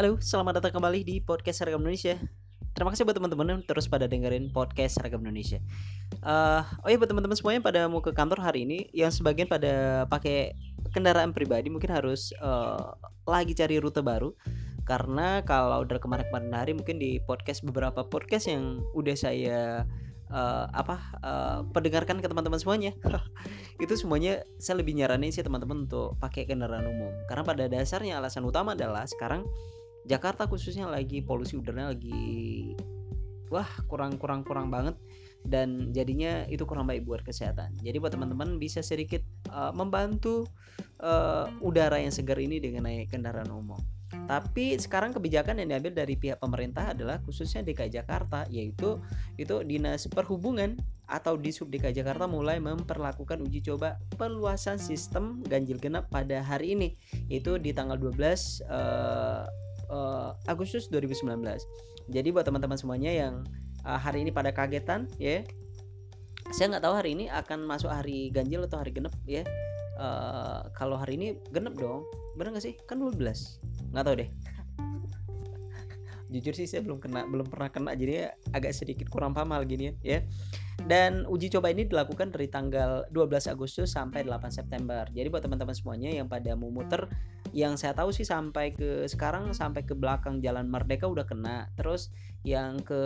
Halo, selamat datang kembali di podcast Seragam Indonesia. Terima kasih buat teman-teman yang terus pada dengerin podcast Seragam Indonesia. Uh, oh ya buat teman-teman semuanya pada mau ke kantor hari ini, yang sebagian pada pakai kendaraan pribadi mungkin harus uh, lagi cari rute baru. Karena kalau dari kemarin-kemarin hari mungkin di podcast beberapa podcast yang udah saya uh, apa uh, pendengarkan ke teman-teman semuanya itu semuanya saya lebih nyaranin sih teman-teman untuk pakai kendaraan umum karena pada dasarnya alasan utama adalah sekarang Jakarta khususnya lagi polusi udaranya lagi wah kurang kurang kurang banget dan jadinya itu kurang baik buat kesehatan. Jadi buat teman-teman bisa sedikit uh, membantu uh, udara yang segar ini dengan naik kendaraan umum. Tapi sekarang kebijakan yang diambil dari pihak pemerintah adalah khususnya DKI Jakarta yaitu itu Dinas Perhubungan atau Disub DKI Jakarta mulai memperlakukan uji coba perluasan sistem ganjil genap pada hari ini yaitu di tanggal 12 uh, uh, Agustus 2019. Jadi buat teman-teman semuanya yang uh, hari ini pada kagetan ya. Saya nggak tahu hari ini akan masuk hari ganjil atau hari genep ya. Uh, kalau hari ini genep dong. Bener nggak sih? Kan 12 nggak tahu deh jujur sih saya belum kena belum pernah kena jadi agak sedikit kurang paham hal gini ya dan uji coba ini dilakukan dari tanggal 12 Agustus sampai 8 September jadi buat teman-teman semuanya yang pada mau muter yang saya tahu sih sampai ke sekarang sampai ke belakang Jalan Merdeka udah kena. Terus yang ke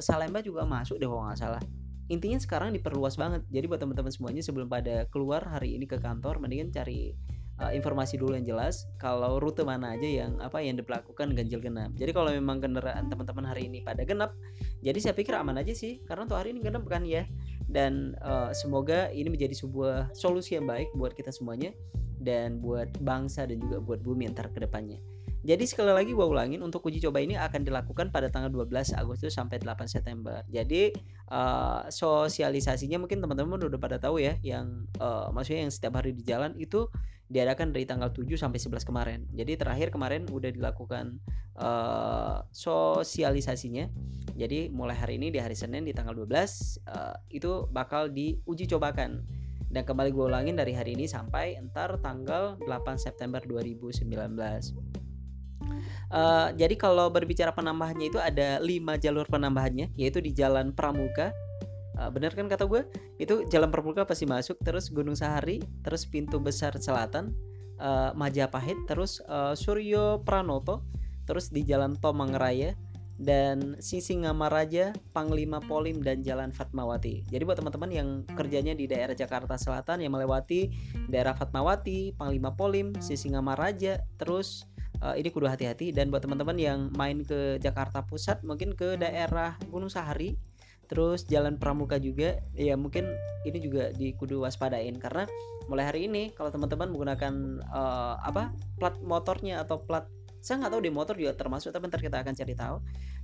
Salemba juga masuk deh kalau nggak salah. Intinya sekarang diperluas banget. Jadi buat teman-teman semuanya sebelum pada keluar hari ini ke kantor mendingan cari uh, informasi dulu yang jelas. Kalau rute mana aja yang apa yang diperlakukan ganjil genap. Jadi kalau memang kendaraan teman-teman hari ini pada genap, jadi saya pikir aman aja sih. Karena untuk hari ini genap kan ya. Dan uh, semoga ini menjadi sebuah solusi yang baik buat kita semuanya dan buat bangsa dan juga buat bumi antar ke depannya. Jadi sekali lagi gue ulangin untuk uji coba ini akan dilakukan pada tanggal 12 Agustus sampai 8 September. Jadi uh, sosialisasinya mungkin teman-teman udah pada tahu ya yang uh, maksudnya yang setiap hari di jalan itu diadakan dari tanggal 7 sampai 11 kemarin. Jadi terakhir kemarin udah dilakukan uh, sosialisasinya. Jadi mulai hari ini di hari Senin di tanggal 12 uh, itu bakal diuji cobakan. Dan kembali gue ulangin dari hari ini sampai entar tanggal 8 September 2019. Uh, jadi kalau berbicara penambahannya itu ada 5 jalur penambahannya yaitu di Jalan Pramuka, uh, bener kan kata gue itu jalan Pramuka pasti masuk terus Gunung Sahari terus pintu besar selatan uh, Majapahit terus uh, Suryo Pranoto terus di jalan Tomang Raya dan Sisingamaraja, Panglima Polim dan Jalan Fatmawati. Jadi buat teman-teman yang kerjanya di daerah Jakarta Selatan yang melewati daerah Fatmawati, Panglima Polim, Sisingamaraja, terus uh, ini kudu hati-hati. Dan buat teman-teman yang main ke Jakarta Pusat mungkin ke daerah Gunung Sahari terus jalan pramuka juga ya mungkin ini juga di kudu waspadain. Karena mulai hari ini kalau teman-teman menggunakan uh, apa plat motornya atau plat saya nggak tahu di motor juga termasuk tapi ntar kita akan cari tahu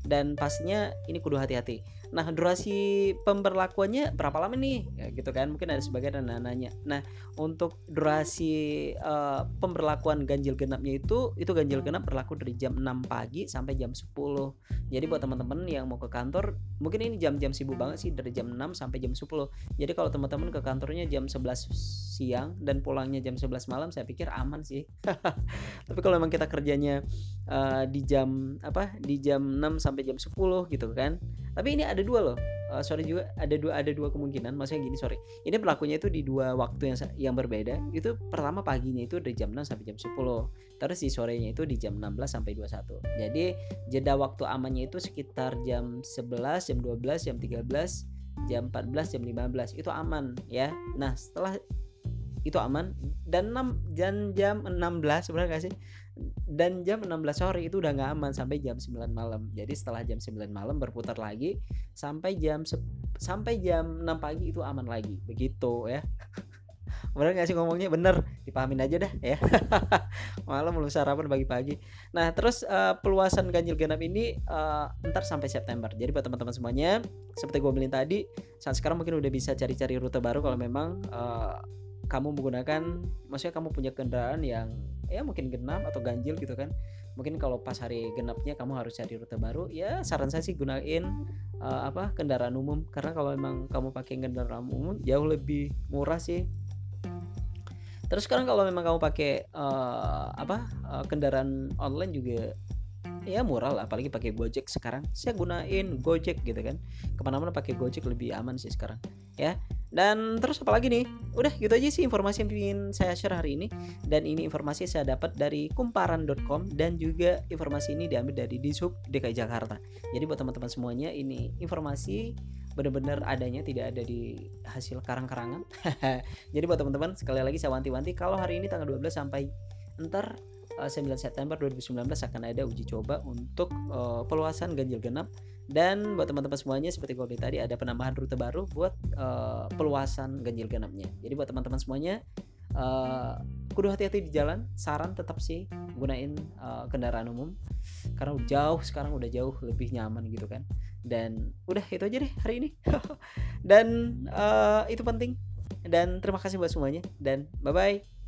dan pastinya ini kudu hati-hati. Nah durasi pemberlakuannya berapa lama nih? Ya, gitu kan. Mungkin ada sebagian yang nanya. Nah untuk durasi uh, pemberlakuan ganjil genapnya itu itu ganjil genap berlaku dari jam 6 pagi sampai jam 10 jadi buat teman-teman yang mau ke kantor mungkin ini jam-jam sibuk banget sih dari jam 6 sampai jam 10 jadi kalau teman-teman ke kantornya jam 11 siang dan pulangnya jam 11 malam saya pikir aman sih. Tapi kalau memang kita kerjanya uh, di jam apa di jam 6 sampai jam 10 gitu kan. Tapi ini ada dua loh. Uh, sorry juga ada dua ada dua kemungkinan. Maksudnya gini sorry. Ini pelakunya itu di dua waktu yang yang berbeda. Itu pertama paginya itu dari jam 6 sampai jam 10 terus di sorenya itu di jam 16 sampai 21 jadi jeda waktu amannya itu sekitar jam 11 jam 12 jam 13 jam 14 jam 15 itu aman ya. Nah setelah itu aman. Dan 6 dan jam 16 sebenarnya sih dan jam 16 sore itu udah nggak aman sampai jam 9 malam. Jadi setelah jam 9 malam berputar lagi sampai jam sampai jam 6 pagi itu aman lagi. Begitu ya. Bener gak sih ngomongnya? Bener. Dipahamin aja dah ya. Malam belum sarapan pagi-pagi. Nah terus uh, peluasan ganjil genap ini uh, ntar sampai September. Jadi buat teman-teman semuanya seperti gue bilang tadi saat sekarang mungkin udah bisa cari-cari rute baru kalau memang uh, kamu menggunakan maksudnya kamu punya kendaraan yang ya mungkin genap atau ganjil gitu kan. Mungkin kalau pas hari genapnya kamu harus cari rute baru ya saran saya sih gunain uh, apa kendaraan umum. Karena kalau memang kamu pakai kendaraan umum jauh lebih murah sih. Terus sekarang kalau memang kamu pakai uh, apa uh, kendaraan online juga ya murah lah. Apalagi pakai Gojek sekarang. Saya gunain Gojek gitu kan. Ke mana-mana pakai Gojek lebih aman sih sekarang ya dan terus apa lagi nih? Udah gitu aja sih informasi yang ingin saya share hari ini. Dan ini informasi saya dapat dari kumparan.com dan juga informasi ini diambil dari Dishub DKI Jakarta. Jadi buat teman-teman semuanya ini informasi benar-benar adanya tidak ada di hasil karang-karangan. Jadi buat teman-teman sekali lagi saya wanti-wanti kalau hari ini tanggal 12 sampai ntar 9 eh, September 2019 akan ada uji coba untuk uh, peluasan ganjil genap. Dan buat teman-teman semuanya seperti gue tadi ada penambahan rute baru buat uh, peluasan ganjil genapnya. Jadi buat teman-teman semuanya uh, kudu hati-hati di jalan. Saran tetap sih gunain uh, kendaraan umum. Karena jauh sekarang udah jauh lebih nyaman gitu kan. Dan udah itu aja deh hari ini. Dan uh, itu penting. Dan terima kasih buat semuanya. Dan bye bye